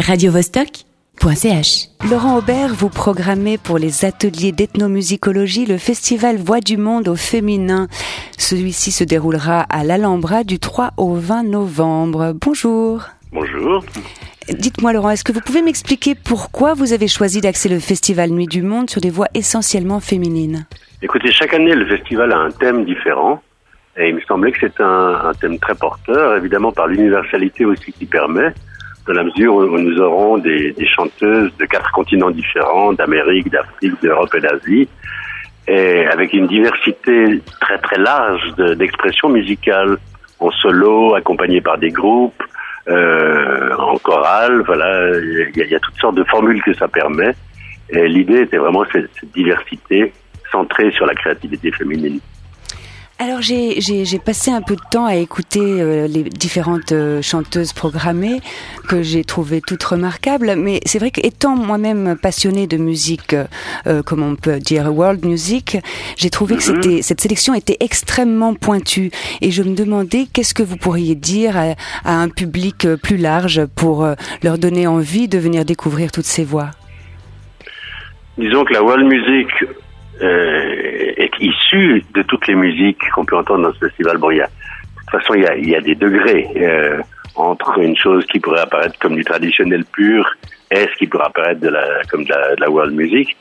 radiovostok.ch. Laurent Aubert, vous programmez pour les ateliers d'ethnomusicologie le festival Voix du Monde au féminin. Celui-ci se déroulera à l'Alhambra du 3 au 20 novembre. Bonjour. Bonjour. Dites-moi Laurent, est-ce que vous pouvez m'expliquer pourquoi vous avez choisi d'axer le festival Nuit du Monde sur des voix essentiellement féminines? Écoutez, chaque année, le festival a un thème différent. Et il me semblait que c'est un, un, thème très porteur, évidemment par l'universalité aussi qui permet dans la mesure où nous aurons des, des chanteuses de quatre continents différents, d'Amérique, d'Afrique, d'Europe et d'Asie, et avec une diversité très très large d'expressions musicales, en solo, accompagnées par des groupes, euh, en chorale, voilà, il y, y, a toutes sortes de formules que ça permet. Et l'idée était vraiment cette, cette diversité centrée sur la créativité féminine. Alors j'ai passé un peu de temps à écouter euh, les différentes euh, chanteuses programmées que j'ai trouvées toutes remarquables, mais c'est vrai qu'étant moi-même passionnée de musique, euh, comme on peut dire world music, j'ai trouvé que Mhm. c'était cette sélection était extrêmement pointue et je me demandais qu'est-ce que vous pourriez dire à, à un public euh, plus large pour euh, leur donner envie de venir découvrir toutes ces voix? Disons que la world music euh, est issue de toutes les musiques qu'on peut entendre dans ce festival. Bon, il y a, de toute façon, il y a, il y a des degrés euh, entre une chose qui pourrait apparaître comme du traditionnel pur et ce qui pourrait apparaître de la, comme de la, de la world music.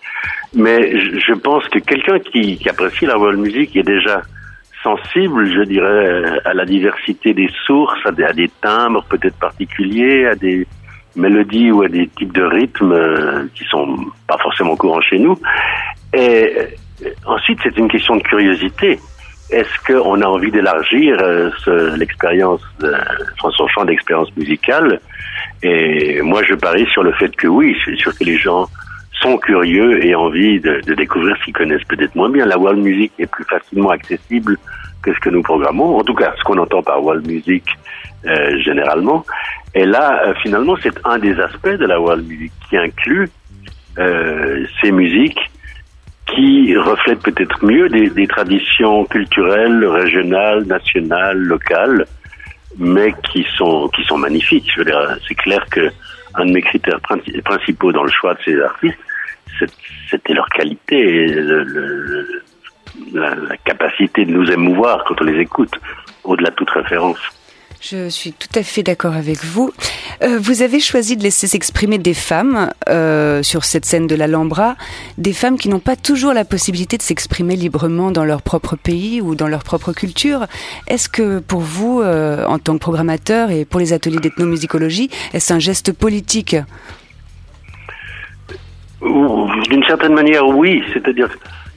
Mais je, je pense que quelqu'un qui, qui apprécie la world music est déjà sensible, je dirais, à la diversité des sources, à des, à des timbres peut-être particuliers, à des mélodies ou à des types de rythmes euh, qui sont pas forcément courants chez nous. Et euh, ensuite, c'est une question de curiosité. Est-ce qu'on a envie d'élargir euh, ce- l'expérience, euh, son champ d'expérience musicale? Et moi, je parie sur le fait que oui, c'est sûr que les gens sont curieux et envie de, de découvrir ce qu'ils connaissent peut-être moins bien. La world music est plus facilement accessible que ce que nous programmons. En tout cas, ce qu'on entend par world music euh, généralement. Et là, euh, finalement, c'est un des aspects de la world music qui inclut euh, ces musiques qui reflètent peut-être mieux des, traditions culturelles, régionales, nationales, locales, mais qui sont qui sont magnifiques. Je veux dire, c'est clair que un de mes critères princi- principaux dans le choix de ces artistes, c'était leur qualité, la, la capacité de nous émouvoir quand on les écoute, au-delà de toute référence. Je suis tout à fait d'accord avec vous. Euh, vous avez choisi de laisser s'exprimer des femmes euh, sur cette scène de l'Alhambra, des femmes qui n'ont pas toujours la possibilité de s'exprimer librement dans leur propre pays ou dans leur propre culture. Est-ce que pour vous, euh, en tant que programmateur et pour les ateliers d'ethnomusicologie, est-ce un geste politique? D'une certaine manière, oui. C'est-à-dire,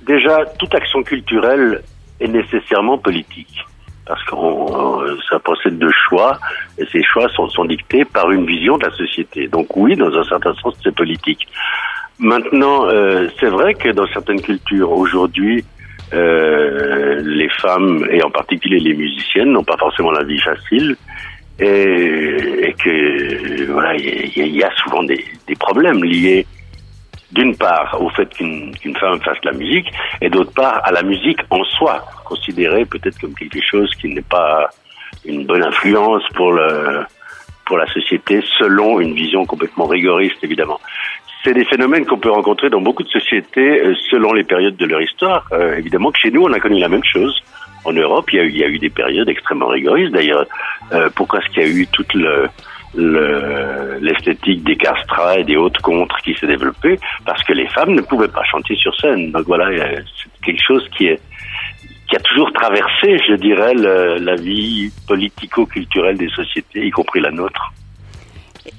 déjà, toute action culturelle est nécessairement politique. Parce que ça procède de choix, et ces choix sont, dictés par une vision de la société. Donc oui, dans un certain sens, c'est politique. Maintenant, euh, c'est vrai que dans certaines cultures, aujourd'hui, euh, les femmes, et en particulier les musiciennes, n'ont pas forcément la vie facile, et, et que voilà, il y, y a souvent des, des problèmes liés d'une part au fait qu'une qu'une femme fasse la musique et d'autre part à la musique en soi, considérée peut-être comme quelque chose qui n'est pas une bonne influence pour le pour la société selon une vision complètement rigoriste évidemment. C'est des phénomènes qu'on peut rencontrer dans beaucoup de sociétés euh, selon les périodes de leur histoire. Euh, évidemment que chez nous on a connu la même chose. En Europe, il y a eu, il y a eu des périodes extrêmement rigoristes d'ailleurs. Euh, pourquoi est-ce qu'il y a eu toute le le- l'esthétique des castrats et des hautes contres qui s'est développée parce que les femmes ne pouvaient pas chanter sur scène. Donc voilà, euh, c'est quelque chose qui est qui a toujours traversé, je dirais, la vie politico-culturelle des sociétés, y compris la nôtre.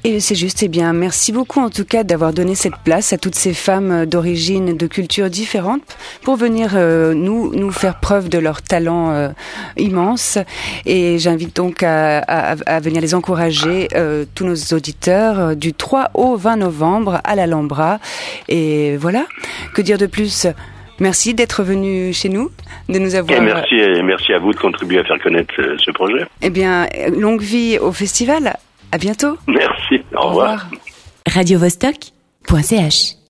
Et c'est juste, eh bien, merci beaucoup en tout cas d'avoir donné cette place à toutes ces femmes euh, d'origine et de cultures différentes pour venir euh, nous nous faire preuve de leur talent euh, immense. Et j'invite donc à, à, à venir les encourager, euh, tous nos auditeurs, du 3 au 20 novembre à l'Alhambra. Et voilà, que dire de plus? Merci d'être venu chez nous, de nous Et avoir. merci, et merci à vous de contribuer à faire connaître ce projet. Eh bien, longue vie au festival. À bientôt. Merci. Au revoir. radiovostok.ch